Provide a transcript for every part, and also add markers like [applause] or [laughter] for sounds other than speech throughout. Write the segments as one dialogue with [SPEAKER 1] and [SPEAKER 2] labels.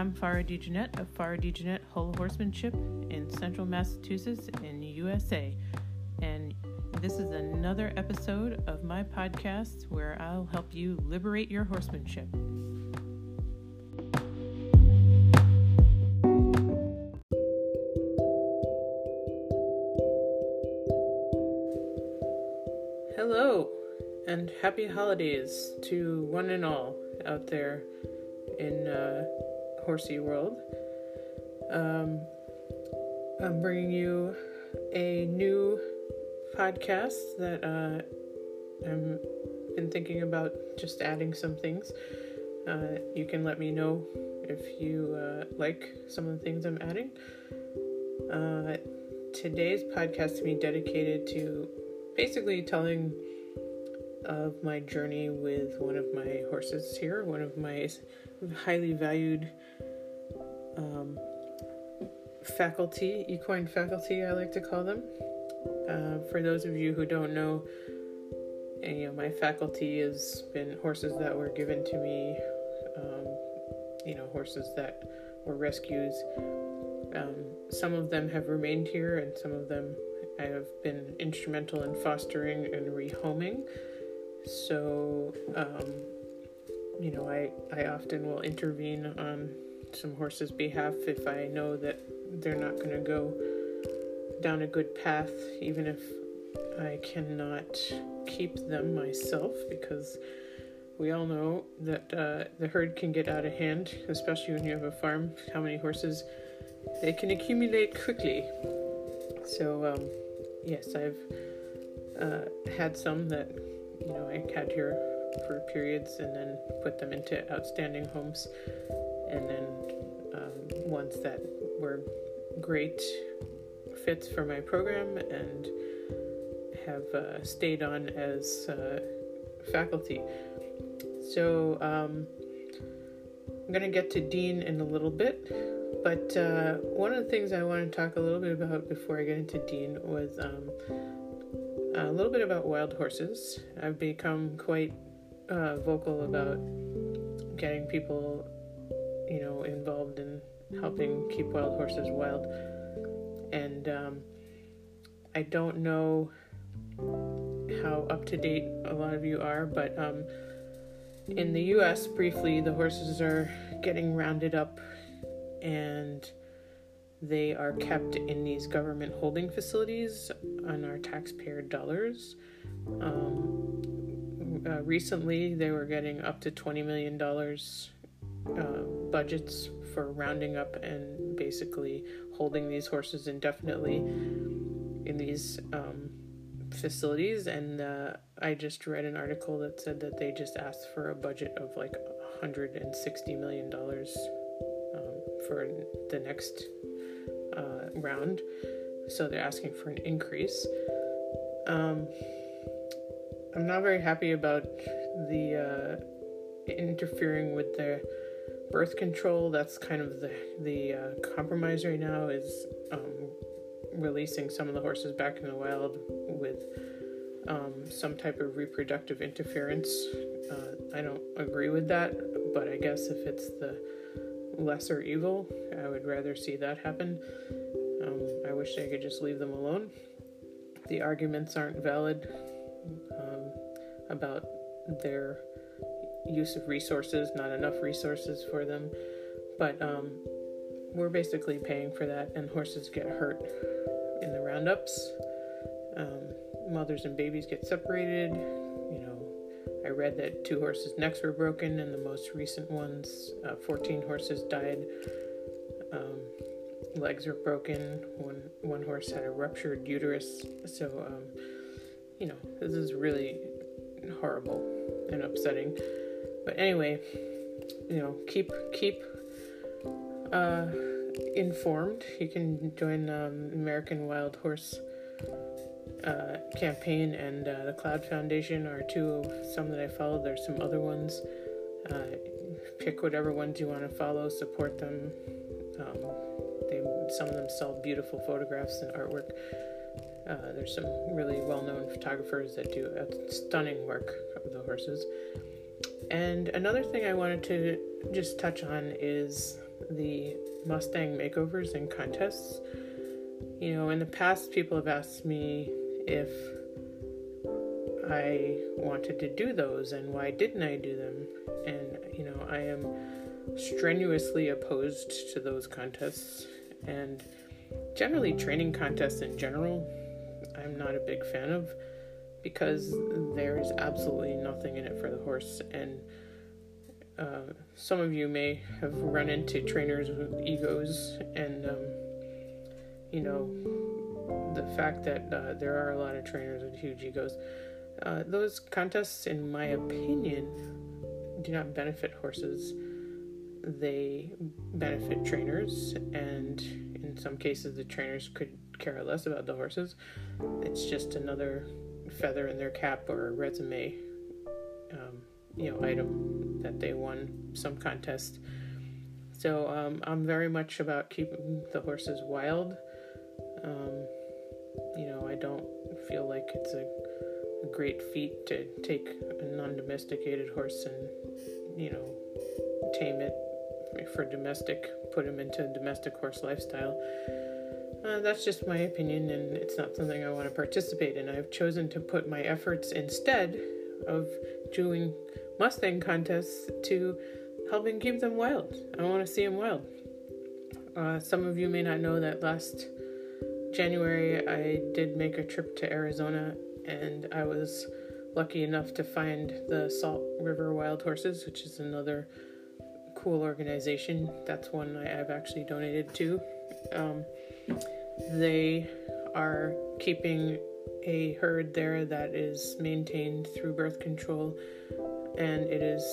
[SPEAKER 1] I'm Farah DeJeanette of Farah DeJeanette Hull Horsemanship in central Massachusetts in USA. And this is another episode of my podcast where I'll help you liberate your horsemanship. Hello, and happy holidays to one and all out there in uh, Horsey World. Um, I'm bringing you a new podcast that uh, I'm been thinking about just adding some things. Uh, you can let me know if you uh, like some of the things I'm adding. Uh, today's podcast to be dedicated to basically telling of my journey with one of my horses here, one of my highly valued um, faculty, equine faculty, I like to call them. Uh, for those of you who don't know, you know, my faculty has been horses that were given to me, um, you know, horses that were rescues. Um, some of them have remained here, and some of them I have been instrumental in fostering and rehoming. So, um, you know, I, I often will intervene on some horses' behalf if I know that they're not going to go down a good path, even if I cannot keep them myself, because we all know that uh, the herd can get out of hand, especially when you have a farm. How many horses they can accumulate quickly. So, um, yes, I've uh, had some that you know I had here for periods, and then put them into outstanding homes, and then um, ones that were great fits for my program and have uh, stayed on as uh, faculty. So um, I'm going to get to Dean in a little bit, but uh, one of the things I want to talk a little bit about before I get into Dean was um, a little bit about wild horses. I've become quite uh, vocal about getting people, you know, involved in helping keep wild horses wild. And um, I don't know how up to date a lot of you are, but um, in the US, briefly, the horses are getting rounded up and they are kept in these government holding facilities on our taxpayer dollars. Um, uh, recently, they were getting up to $20 million uh, budgets for rounding up and basically holding these horses indefinitely in these um, facilities. And uh, I just read an article that said that they just asked for a budget of like $160 million um, for the next uh, round. So they're asking for an increase. Um, I'm not very happy about the uh, interfering with the birth control. That's kind of the the uh, compromise right now is um, releasing some of the horses back in the wild with um, some type of reproductive interference. Uh, I don't agree with that, but I guess if it's the lesser evil, I would rather see that happen. Um, I wish I could just leave them alone. The arguments aren't valid um, about their use of resources, not enough resources for them. But um, we're basically paying for that, and horses get hurt in the roundups. Um, mothers and babies get separated. I read that two horses' necks were broken, and the most recent ones, uh, 14 horses died. Um, legs were broken. One one horse had a ruptured uterus. So, um, you know, this is really horrible and upsetting. But anyway, you know, keep keep uh, informed. You can join um, American Wild Horse uh, campaign and uh, the Cloud Foundation are two of some that I follow. There's some other ones. Uh, pick whatever ones you want to follow. Support them. Um, they some of them sell beautiful photographs and artwork. Uh, there's some really well-known photographers that do stunning work of the horses. And another thing I wanted to just touch on is the Mustang makeovers and contests. You know, in the past, people have asked me if I wanted to do those and why didn't I do them. And, you know, I am strenuously opposed to those contests. And generally, training contests in general, I'm not a big fan of because there is absolutely nothing in it for the horse. And uh, some of you may have run into trainers with egos, and um, you know, the fact that uh, there are a lot of trainers with huge egos. Uh, those contests, in my opinion, do not benefit horses. They benefit trainers, and in some cases, the trainers could care less about the horses. It's just another feather in their cap or resume, um, you know, item that they won some contest. So um, I'm very much about keeping the horses wild. Um, don't feel like it's a, a great feat to take a non-domesticated horse and, you know, tame it for domestic, put him into a domestic horse lifestyle. Uh, that's just my opinion, and it's not something I want to participate in. I've chosen to put my efforts instead of doing Mustang contests to helping keep them wild. I want to see them wild. Uh, some of you may not know that last January I did make a trip to Arizona, and I was lucky enough to find the Salt River Wild Horses, which is another cool organization. That's one I, have actually donated to. Um, they are keeping a herd there that is maintained through birth control, and it has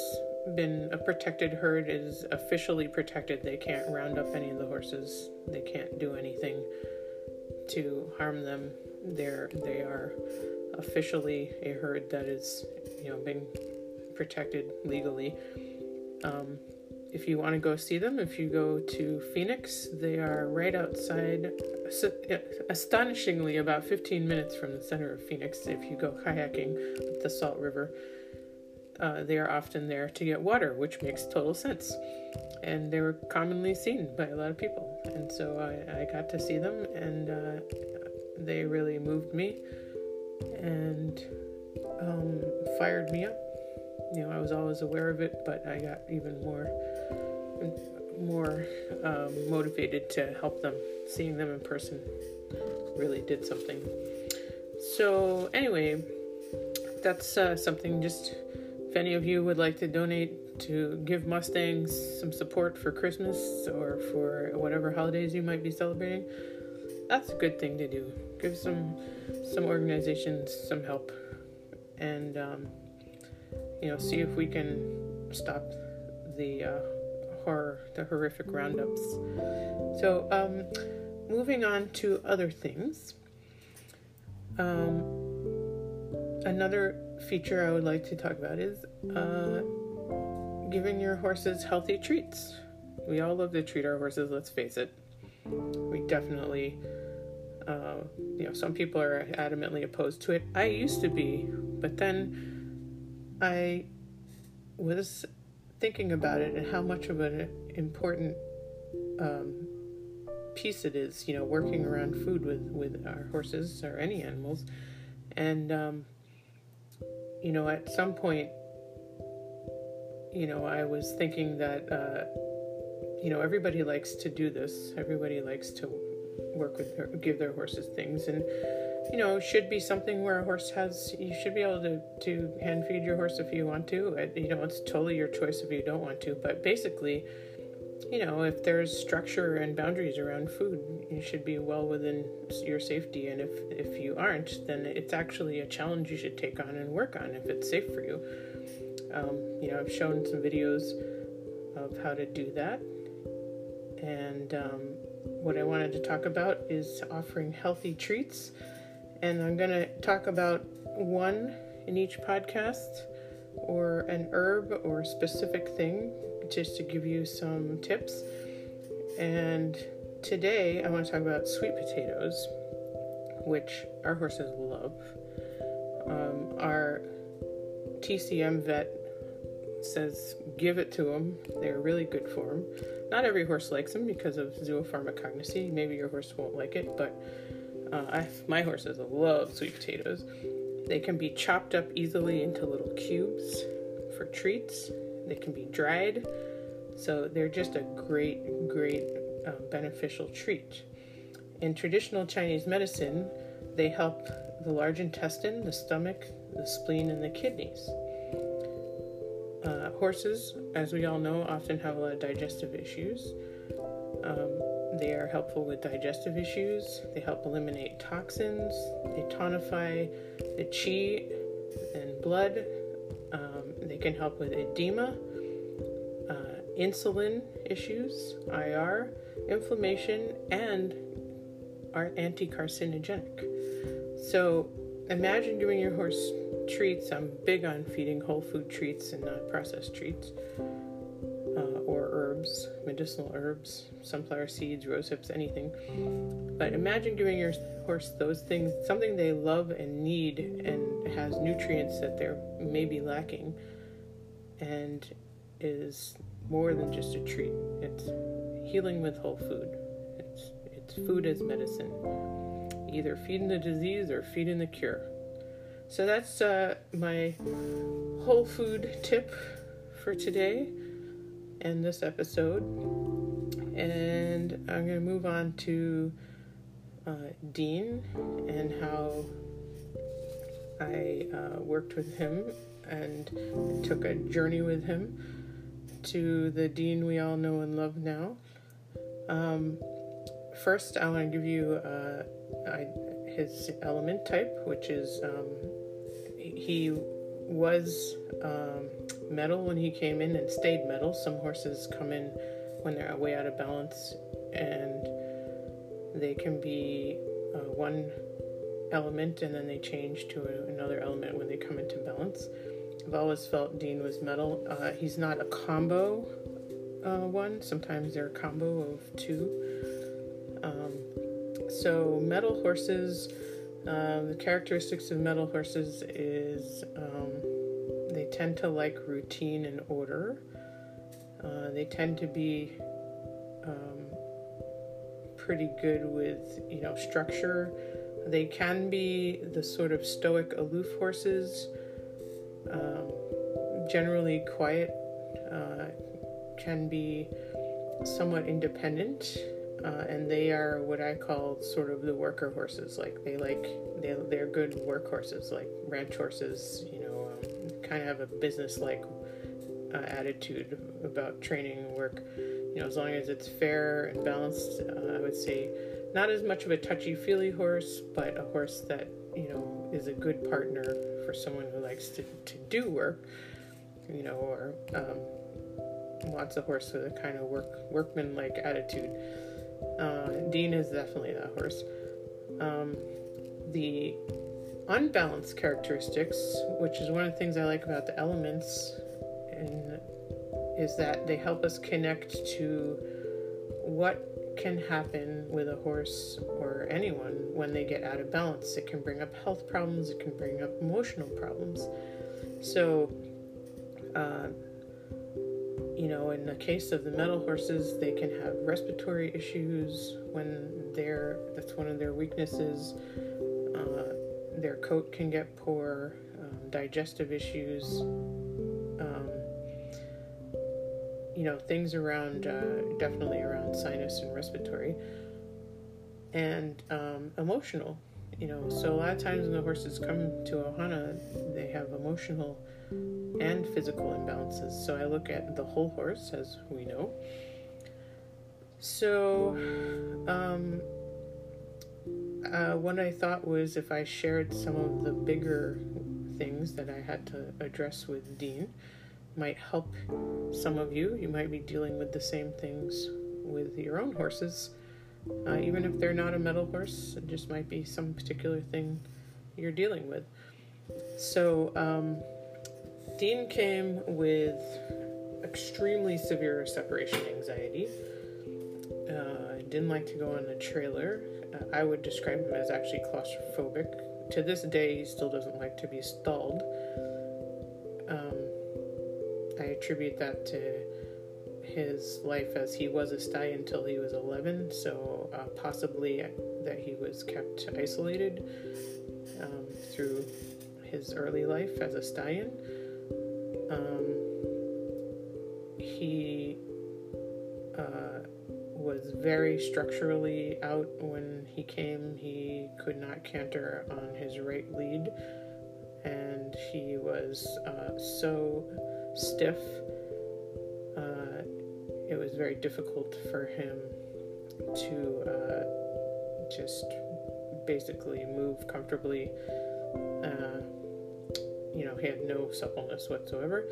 [SPEAKER 1] been a protected herd. It is officially protected. They can't round up any of the horses. They can't do anything to harm them. They're they are officially a herd that is, you know, being protected legally. Um, if you want to go see them, if you go to Phoenix, they are right outside, astonishingly, about 15 minutes from the center of Phoenix. If you go kayaking up the Salt River, uh, they are often there to get water, which makes total sense. And they were commonly seen by a lot of people. And so I, I got to see them, and uh, they really moved me and um, fired me up you know, I was always aware of it, but I got even more more um, motivated to help them. Seeing them in person really did something. So anyway, that's uh, something. Just any of you would like to donate to give Mustangs some support for Christmas or for whatever holidays you might be celebrating, that's a good thing to do. Give some some organizations some help and. Um, you know, see if we can stop the uh, horror, the horrific roundups. So, um, moving on to other things. Um, another feature I would like to talk about is uh, giving your horses healthy treats. We all love to treat our horses, let's face it. We definitely, uh, you know, some people are adamantly opposed to it. I used to be, but then I was thinking about it and how much of an important um, piece it is, you know, working around food with, with our horses or any animals. And, um, you know, at some point, you know, I was thinking that, uh, you know, everybody likes to do this. Everybody likes to work with, their, give their horses things. And, you know, should be something where a horse has, you should be able to, to hand feed your horse if you want to. You know, it's totally your choice if you don't want to. But basically, you know, if there's structure and boundaries around food, you should be well within your safety. And if, if you aren't, then it's actually a challenge you should take on and work on if it's safe for you. Um, you know, I've shown some videos of how to do that. And um, what I wanted to talk about is offering healthy treats and I'm going to talk about one in each podcast or an herb or specific thing just to give you some tips. And today I want to talk about sweet potatoes, which our horses love. Um, our TCM vet says give it to them. They're really good for them. Not every horse likes them because of zoopharmacognosy. Maybe your horse won't like it, but uh, I, my horses love sweet potatoes. They can be chopped up easily into little cubes for treats. They can be dried, so they're just a great, great uh, beneficial treat. In traditional Chinese medicine, they help the large intestine, the stomach, the spleen, and the kidneys. Uh, horses, as we all know, often have a lot of digestive issues. Um, they are helpful with digestive issues. They help eliminate toxins. They tonify the chi and blood. They can help with edema, uh, insulin issues, IR, inflammation, and are anti carcinogenic. So imagine giving your horse treats. I'm big on feeding whole food treats and not processed treats uh, or herbs, medicinal herbs, sunflower seeds, rose hips, anything. But imagine giving your horse those things, something they love and need and has nutrients that they're maybe lacking and is more than just a treat. It's healing with whole food. It's it's food as medicine. Either feeding the disease or feeding the cure. So that's uh, my whole food tip for today and this episode. And I'm going to move on to uh, Dean and how I uh, worked with him and took a journey with him to the Dean we all know and love now. Um, first, I want to give you uh, I, his element type, which is um, he was um, metal when he came in and stayed metal. Some horses come in when they're way out of balance and they can be uh, one element and then they change to another element when they come into balance. I've always felt Dean was metal. Uh, he's not a combo uh, one, sometimes they're a combo of two. Um, so, metal horses, uh, the characteristics of metal horses is. Um, they tend to like routine and order. Uh, they tend to be um, pretty good with, you know, structure. They can be the sort of stoic, aloof horses, um, generally quiet, uh, can be somewhat independent. Uh, and they are what I call sort of the worker horses. Like they like they they're good work horses, like ranch horses, you know, kind of have a business like uh, attitude about training and work. You know, as long as it's fair and balanced, uh, I would say not as much of a touchy feely horse, but a horse that, you know, is a good partner for someone who likes to, to do work, you know, or um, wants a horse with a kind of work workman like attitude. Uh, Dean is definitely that horse. Um, the unbalanced characteristics, which is one of the things I like about the elements, and is that they help us connect to what can happen with a horse or anyone when they get out of balance. It can bring up health problems, it can bring up emotional problems. So, uh, you know, in the case of the metal horses, they can have respiratory issues when they're that's one of their weaknesses their coat can get poor, um, digestive issues, know, things around, uh, definitely around sinus and respiratory, and um, emotional. You know, so a lot of times when the horses come to Ohana, they have emotional and physical imbalances. So I look at the whole horse, as we know. So, um, uh, what I thought was if I shared some of the bigger things that I had to address with Dean, might help some of you. You might be dealing with the same things with your own horses, uh, even if they're not a metal horse. It just might be some particular thing you're dealing with. So, um, Dean came with extremely severe separation anxiety. Uh, didn't like to go on a trailer. I would describe him as actually claustrophobic. To this day, he still doesn't like to be stalled. Attribute that to his life as he was a sty until he was 11, so uh, possibly that he was kept isolated um, through his early life as a stallion. Um, he uh, was very structurally out when he came. He could not canter on his right lead, and he was uh, so stiff. Uh, it was very difficult for him to uh, just basically move comfortably. Uh, you know, he had no suppleness whatsoever,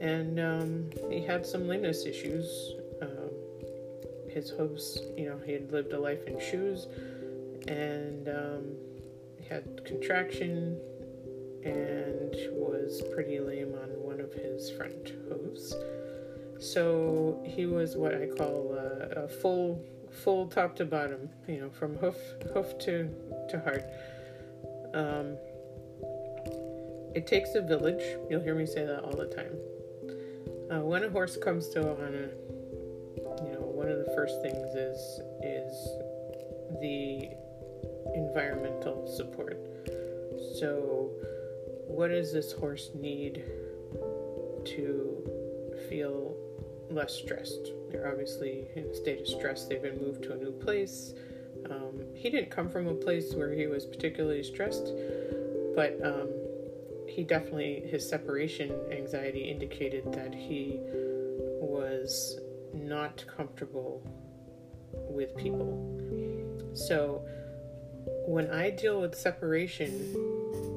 [SPEAKER 1] and um, he had some lameness issues. Um, his hooves, you know, he had lived a life in shoes, and um, had contraction and was pretty lame on his front hooves. So he was what I call a, a full full top to bottom, you know, from hoof hoof to to heart. Um, it takes a village. You'll hear me say that all the time. Uh, when a horse comes to Ohana, you know, one of the first things is is the environmental support. So, what does this horse need to feel less stressed. They're obviously in a state of stress. They've been moved to a new place. Um, he didn't come from a place where he was particularly stressed, but um, he definitely, his separation anxiety indicated that he was not comfortable with people. So when I deal with separation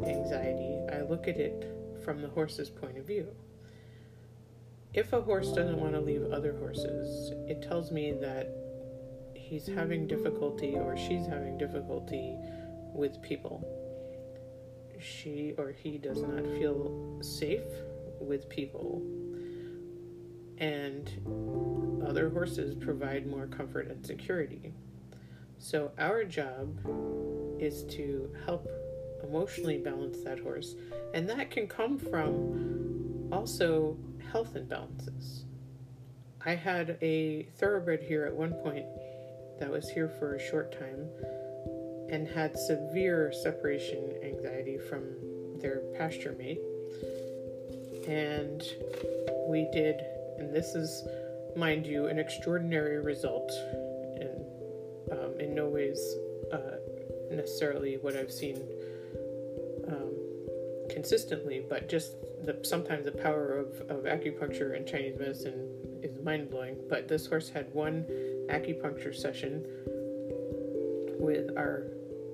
[SPEAKER 1] anxiety, I look at it from the horse's point of view. If a horse doesn't want to leave other horses, it tells me that he's having difficulty or she's having difficulty with people. She or he does not feel safe with people. And other horses provide more comfort and security. So, our job is to help emotionally balance that horse, and that can come from also health imbalances. I had a thoroughbred here at one point that was here for a short time and had severe separation anxiety from their pasture mate. And we did, and this is, mind you, an extraordinary result, and um, in no ways uh, necessarily what I've seen consistently, but just the sometimes the power of, of acupuncture and Chinese medicine is mind blowing. But this horse had one acupuncture session with our,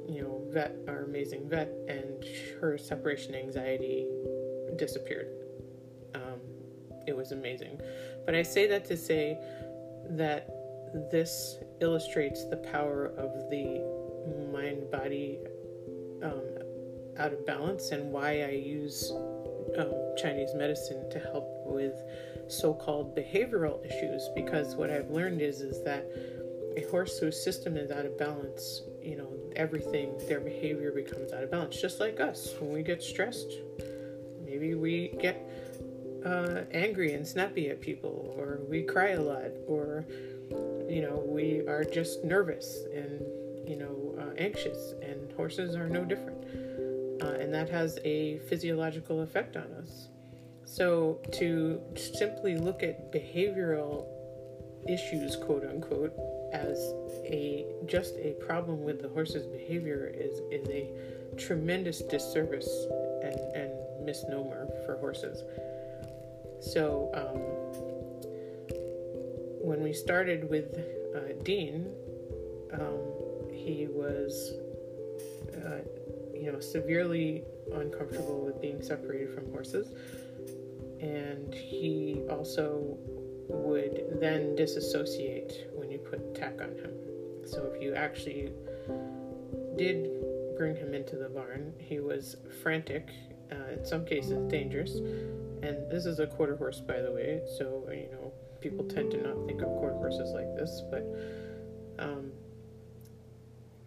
[SPEAKER 1] you know, vet, our amazing vet, and her separation anxiety disappeared. Um, it was amazing. But I say that to say that this illustrates the power of the mind body um, out of balance and why I use um, Chinese medicine to help with so-called behavioral issues because what I've learned is is that a horse whose system is out of balance, you know, everything, their behavior becomes out of balance. Just like us, when we get stressed, maybe we get uh, angry and snappy at people, or we cry a lot, or you know, we are just nervous and you know uh, anxious, and horses are no different uh, and that has a physiological effect on us. So to simply look at behavioral issues, quote unquote, as a just a problem with the horse's behavior is is a tremendous disservice and, and misnomer for horses. So um, when we started with uh, Dean, um, he was uh, you know, severely uncomfortable with being separated from horses. And he also would then disassociate when you put tack on him. So if you actually did bring him into the barn, he was frantic, uh, in some cases dangerous. And this is a quarter horse, by the way, so you know people tend to not think of quarter horses like this, but um,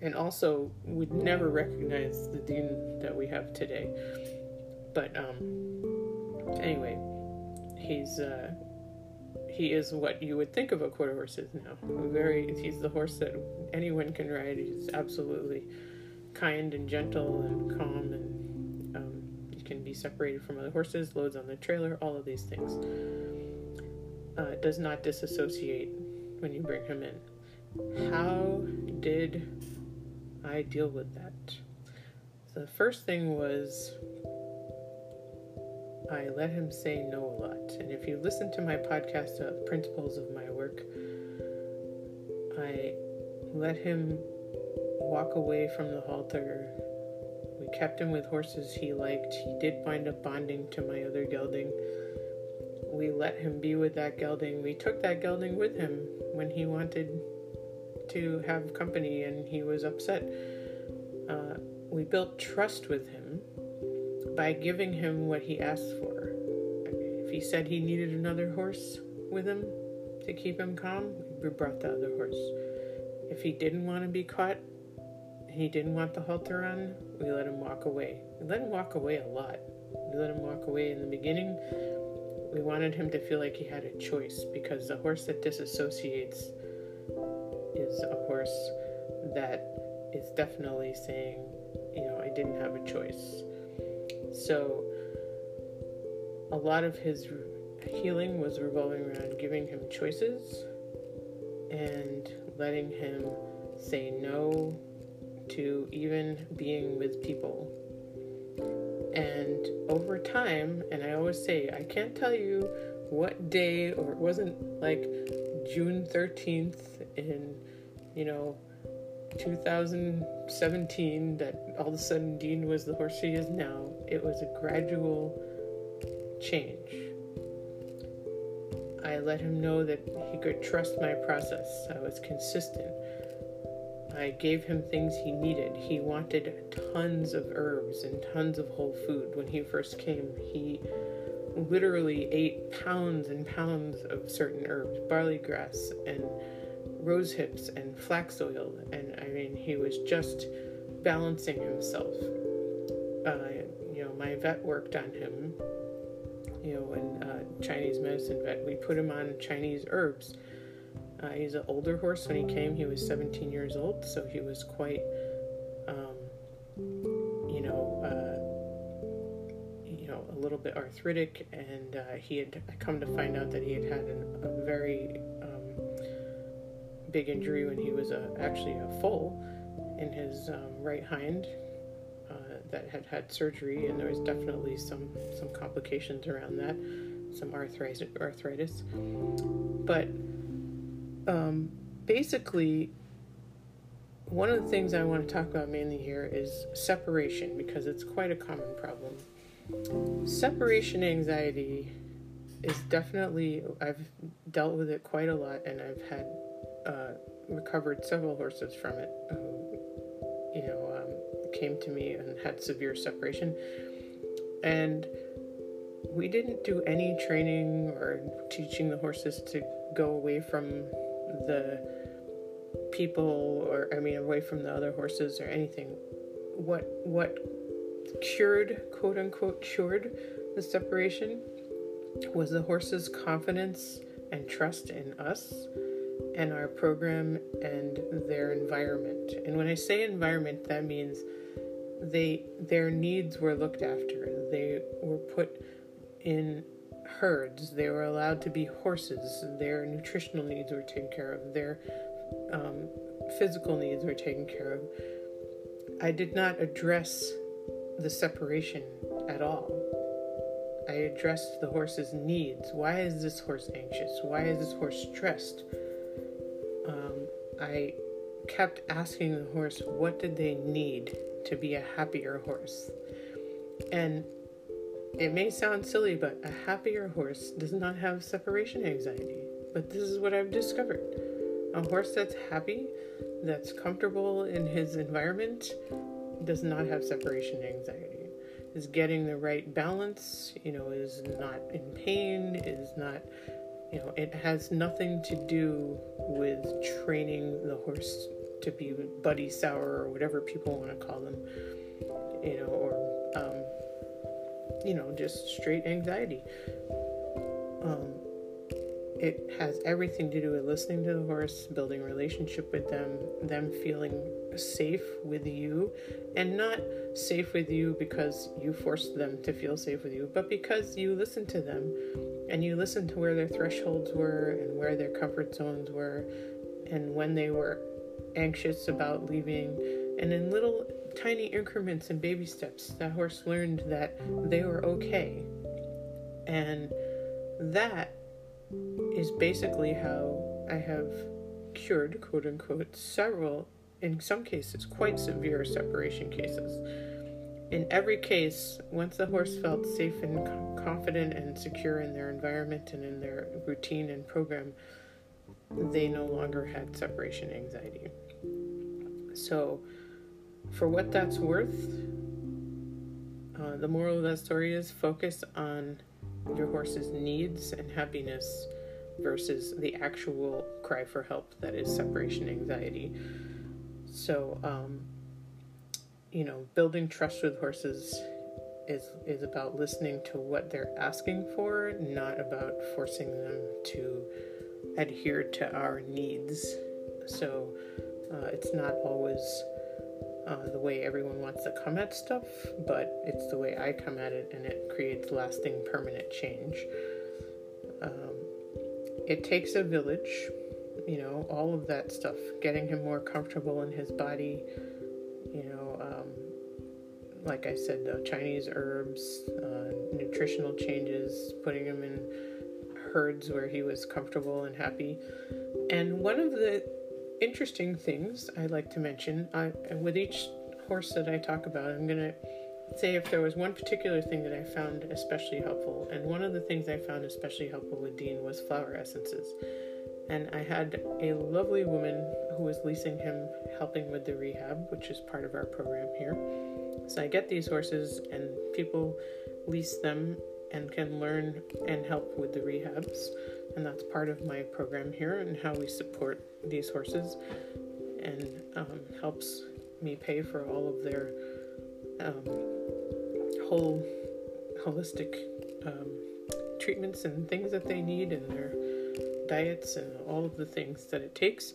[SPEAKER 1] and also would never recognize the Dean that we have today. But um, anyway, he's uh, he is what you would think of a quarter horse is now. Very, he's the horse that anyone can ride. He's absolutely kind and gentle and calm, and um, he can be separated from other horses. Loads on the trailer, all of these things. Uh, does not disassociate when you bring him in. How did I deal with that? The first thing was I let him say no a lot. And if you listen to my podcast of principles of my work, I let him walk away from the halter. We kept him with horses he liked. He did wind up bonding to my other gelding. We let him be with that gelding. We took that gelding with him when he wanted to have company and he was upset. Uh, we built trust with him by giving him what he asked for. If he said he needed another horse with him to keep him calm, we brought the other horse. If he didn't want to be caught, he didn't want the halter on, we let him walk away. We let him walk away a lot. We let him walk away in the beginning. We wanted him to feel like he had a choice because the horse that disassociates is a horse that is definitely saying, you know, I didn't have a choice. So a lot of his healing was revolving around giving him choices and letting him say no to even being with people. And over time, and I always say, I can't tell you what day, or it wasn't like June 13th in, you know, 2017 that all of a sudden Dean was the horse he is now. It was a gradual change. I let him know that he could trust my process. I was consistent. I gave him things he needed. He wanted tons of herbs and tons of whole food. When he first came, he literally ate pounds and pounds of certain herbs, barley grass and rose hips and flax oil, and I mean, he was just balancing himself. Uh, you know, my vet worked on him. You know, when uh, Chinese medicine vet, we put him on Chinese herbs. Uh, he's an older horse. When he came, he was 17 years old, so he was quite, um, you know, uh, you know, a little bit arthritic, and uh, he had come to find out that he had had an, a very big injury when he was a, actually a foal in his um, right hind uh, that had had surgery, and there was definitely some some complications around that, some arthritis. arthritis. But um, basically, one of the things I want to talk about mainly here is separation because it's quite a common problem. Separation anxiety is definitely I've dealt with it quite a lot, and I've had uh, recovered several horses from it who, you know, um, came to me and had severe separation. And we didn't do any training or teaching the horses to go away from the people or I mean away from the other horses or anything. What what cured quote unquote cured the separation was the horse's confidence and trust in us and our program and their environment. And when I say environment, that means they their needs were looked after. They were put in herds. They were allowed to be horses. Their nutritional needs were taken care of. Their um, physical needs were taken care of. I did not address the separation at all. I addressed the horse's needs. Why is this horse anxious? Why is this horse stressed? I kept asking the horse what did they need to be a happier horse. And it may sound silly, but a happier horse does not have separation anxiety. But this is what I've discovered. A horse that's happy, that's comfortable in his environment, does not have separation anxiety. Is getting the right balance, you know, is not in pain, is not you know, it has nothing to do with training the horse to be buddy sour or whatever people want to call them, you know, or, um, you know, just straight anxiety. um, it has everything to do with listening to the horse, building relationship with them, them feeling safe with you, and not safe with you because you forced them to feel safe with you, but because you listen to them and you listened to where their thresholds were and where their comfort zones were and when they were anxious about leaving. And in little tiny increments and baby steps, that horse learned that they were okay. And that is basically how I have cured, quote unquote, several, in some cases, quite severe separation cases. In every case, once the horse felt safe and confident and secure in their environment and in their routine and program, they no longer had separation anxiety. So, for what that's worth, uh, the moral of that story is focus on your horse's needs and happiness versus the actual cry for help that is separation anxiety. So, um, you know, building trust with horses is is about listening to what they're asking for, not about forcing them to adhere to our needs. So, uh, it's not always uh, the way everyone wants to come at stuff, but it's the way I come at it, and it creates lasting, permanent change. Um, it takes a village, you know, all of that stuff, getting him more comfortable in his body, like I said, the Chinese herbs, uh, nutritional changes, putting him in herds where he was comfortable and happy. And one of the interesting things I'd like to mention, I, with each horse that I talk about, I'm going to say if there was one particular thing that I found especially helpful. And one of the things I found especially helpful with Dean was flower essences. And I had a lovely woman who was leasing him, helping with the rehab, which is part of our program here. So I get these horses, and people lease them and can learn and help with the rehabs and that's part of my program here and how we support these horses and um, helps me pay for all of their um, whole holistic um, treatments and things that they need and their diets and all of the things that it takes.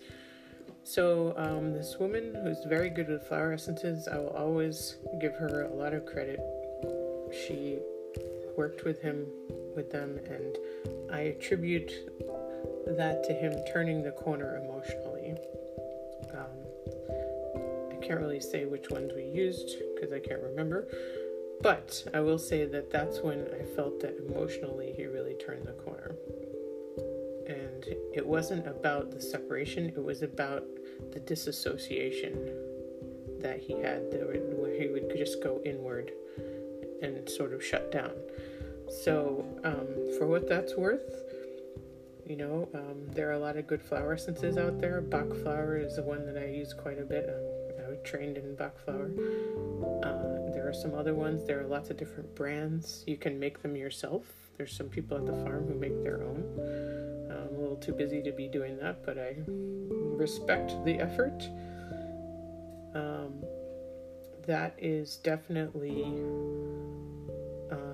[SPEAKER 1] So, um, this woman who's very good with flower essences, I will always give her a lot of credit. She worked with him with them and I attribute that to him turning the corner emotionally. Um, I can't really say which ones we used because I can't remember, but I will say that that's when I felt that emotionally he really turned the corner. It wasn't about the separation, it was about the disassociation that he had, where he would just go inward and sort of shut down. So, um, for what that's worth, you know, um, there are a lot of good flower essences out there. Bach flower is the one that I use quite a bit. I'm trained in Bach flower. Uh, there are some other ones. There are lots of different brands. You can make them yourself. There's some people at the farm who make their own. Too busy to be doing that, but I respect the effort. Um, that is definitely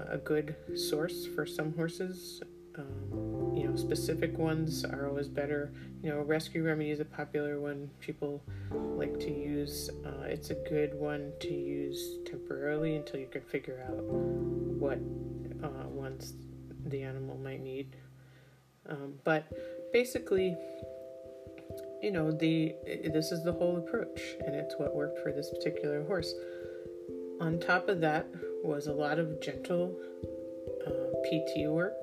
[SPEAKER 1] a good source for some horses. Um, you know, specific ones are always better. You know, Rescue Remedy is a popular one people like to use. Uh, it's a good one to use temporarily until you can figure out what uh, ones the animal might need. Um, but basically, you know, the this is the whole approach, and it's what worked for this particular horse. On top of that, was a lot of gentle uh, PT work,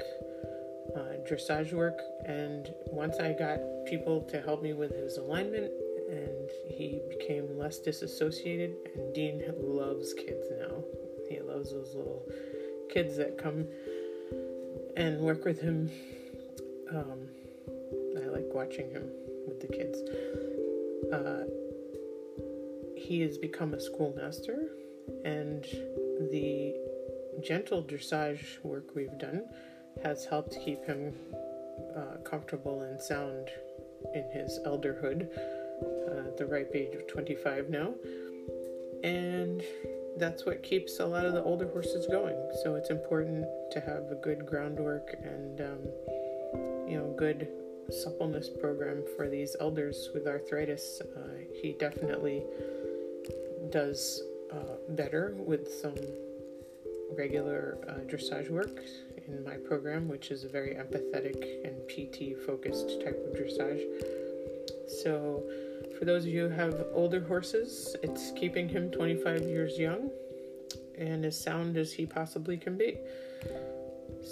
[SPEAKER 1] uh, dressage work, and once I got people to help me with his alignment, and he became less disassociated. And Dean loves kids now. He loves those little kids that come and work with him. Um, I like watching him with the kids. Uh, he has become a schoolmaster and the gentle dressage work we've done has helped keep him uh, comfortable and sound in his elderhood, uh, the ripe age of 25 now. And that's what keeps a lot of the older horses going. So it's important to have a good groundwork and um, you know good suppleness program for these elders with arthritis. Uh, he definitely does uh, better with some regular uh, dressage work in my program, which is a very empathetic and PT focused type of dressage. So, for those of you who have older horses, it's keeping him 25 years young and as sound as he possibly can be.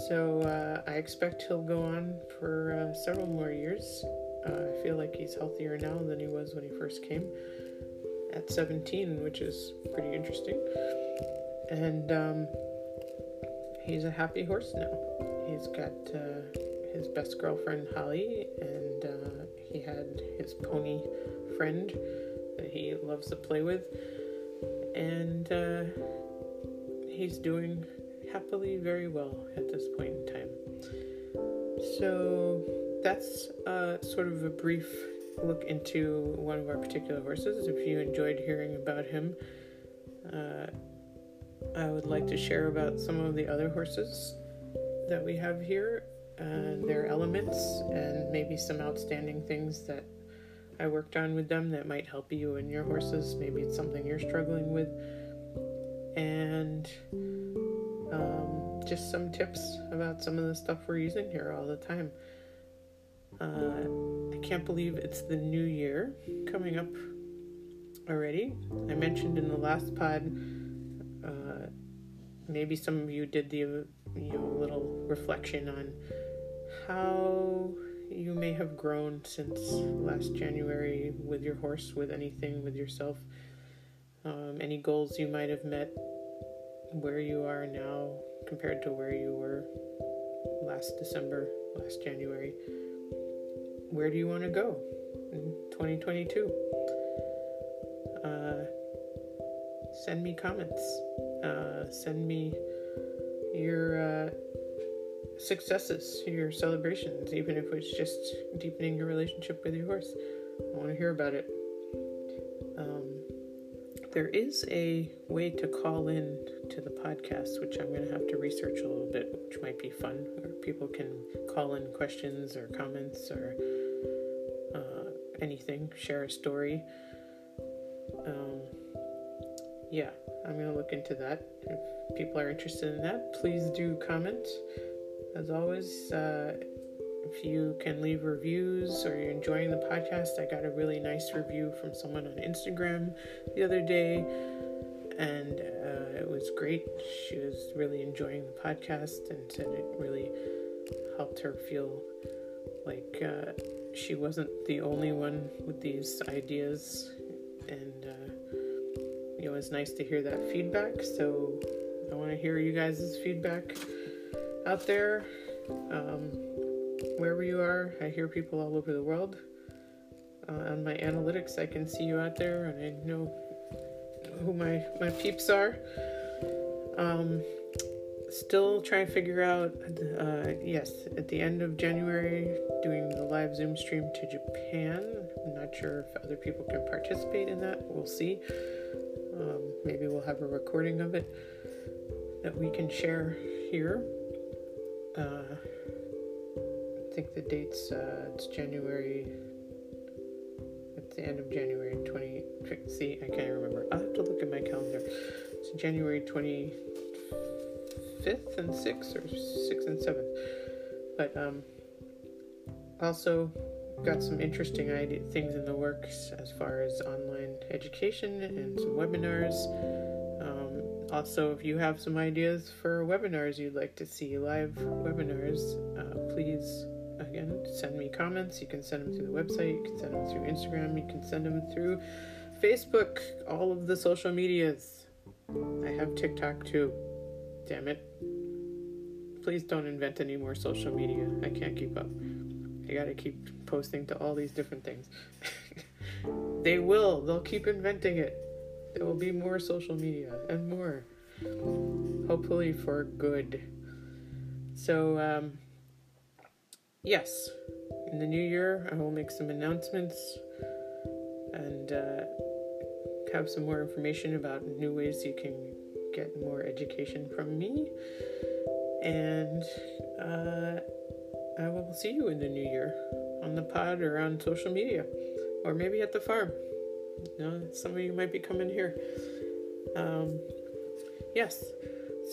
[SPEAKER 1] So, uh, I expect he'll go on for uh, several more years. Uh, I feel like he's healthier now than he was when he first came at 17, which is pretty interesting. And um, he's a happy horse now. He's got uh, his best girlfriend Holly, and uh, he had his pony friend that he loves to play with, and uh, he's doing happily very well at this point in time. So that's uh, sort of a brief look into one of our particular horses. If you enjoyed hearing about him, uh, I would like to share about some of the other horses that we have here and their elements, and maybe some outstanding things that I worked on with them that might help you and your horses. Maybe it's something you're struggling with, and um, just some tips about some of the stuff we're using here all the time. Uh, I can't believe it's the new year coming up already. I mentioned in the last pod maybe some of you did the you know little reflection on how you may have grown since last January with your horse, with anything, with yourself. Um, any goals you might have met, where you are now compared to where you were last December, last January. Where do you want to go in 2022? Uh, send me comments. Uh, send me your uh, successes, your celebrations, even if it's just deepening your relationship with your horse. I want to hear about it. Um, there is a way to call in to the podcast, which I'm going to have to research a little bit, which might be fun, people can call in questions or comments or uh, anything, share a story. Um, yeah, I'm going to look into that. If people are interested in that, please do comment. As always, uh, if you can leave reviews or you're enjoying the podcast, I got a really nice review from someone on Instagram the other day, and uh, it was great. She was really enjoying the podcast and said it really helped her feel like uh, she wasn't the only one with these ideas, and uh, it was nice to hear that feedback. So I want to hear you guys' feedback out there. Um, wherever you are, I hear people all over the world. Uh, on my analytics, I can see you out there, and I know who my my peeps are. Um, still trying to figure out. Uh, yes, at the end of January, doing the live Zoom stream to Japan. I'm not sure if other people can participate in that. We'll see. Um, maybe we'll have a recording of it that we can share here. Uh, I think the date's uh, it's January. The end of January 20. See, I can't remember. I'll have to look at my calendar. It's January 25th and 6th or 6th and 7th. But um, also got some interesting things in the works as far as online education and some webinars. Um, also, if you have some ideas for webinars you'd like to see, live webinars, uh, please again send me comments. You can send them through the website, you can send them through Instagram, you can send them through Facebook, all of the social medias. I have TikTok too. Damn it. Please don't invent any more social media. I can't keep up. I gotta keep posting to all these different things. [laughs] they will. They'll keep inventing it. There will be more social media and more. Hopefully for good. So, um, yes, in the new year, I will make some announcements and uh, have some more information about new ways you can get more education from me. And uh, I will see you in the new year on the pod or on social media, or maybe at the farm. You know, some of you might be coming here. Um, yes.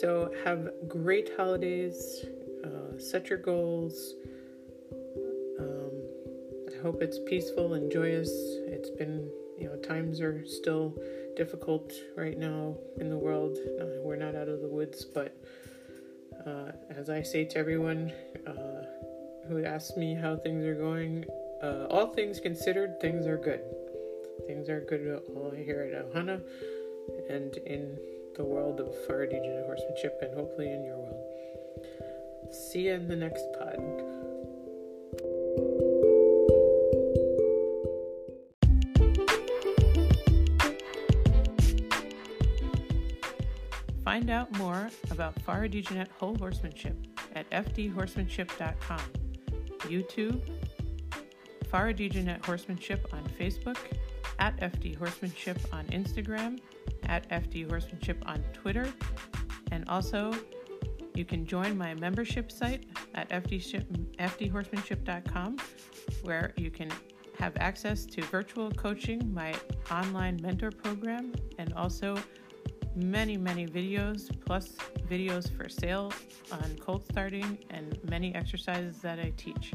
[SPEAKER 1] So have great holidays. Uh, set your goals. Hope it's peaceful and joyous. It's been, you know, times are still difficult right now in the world. We're not out of the woods, but uh, as I say to everyone uh, who asks me how things are going, uh, all things considered, things are good. Things are good all here at Ohana and in the world of Farah DeJohnette horsemanship and hopefully in your world. See you in the next pod. Out more about Farah DeJohnette whole horsemanship at fdhorsemanship.com, YouTube, Farah DeJohnette Horsemanship on Facebook, at FD Horsemanship on Instagram, at FD Horsemanship on Twitter, and also you can join my membership site at fdhorsemanship.com where you can have access to virtual coaching, my online mentor program, and also many, many videos, plus videos for sale on cold starting and many exercises that I teach.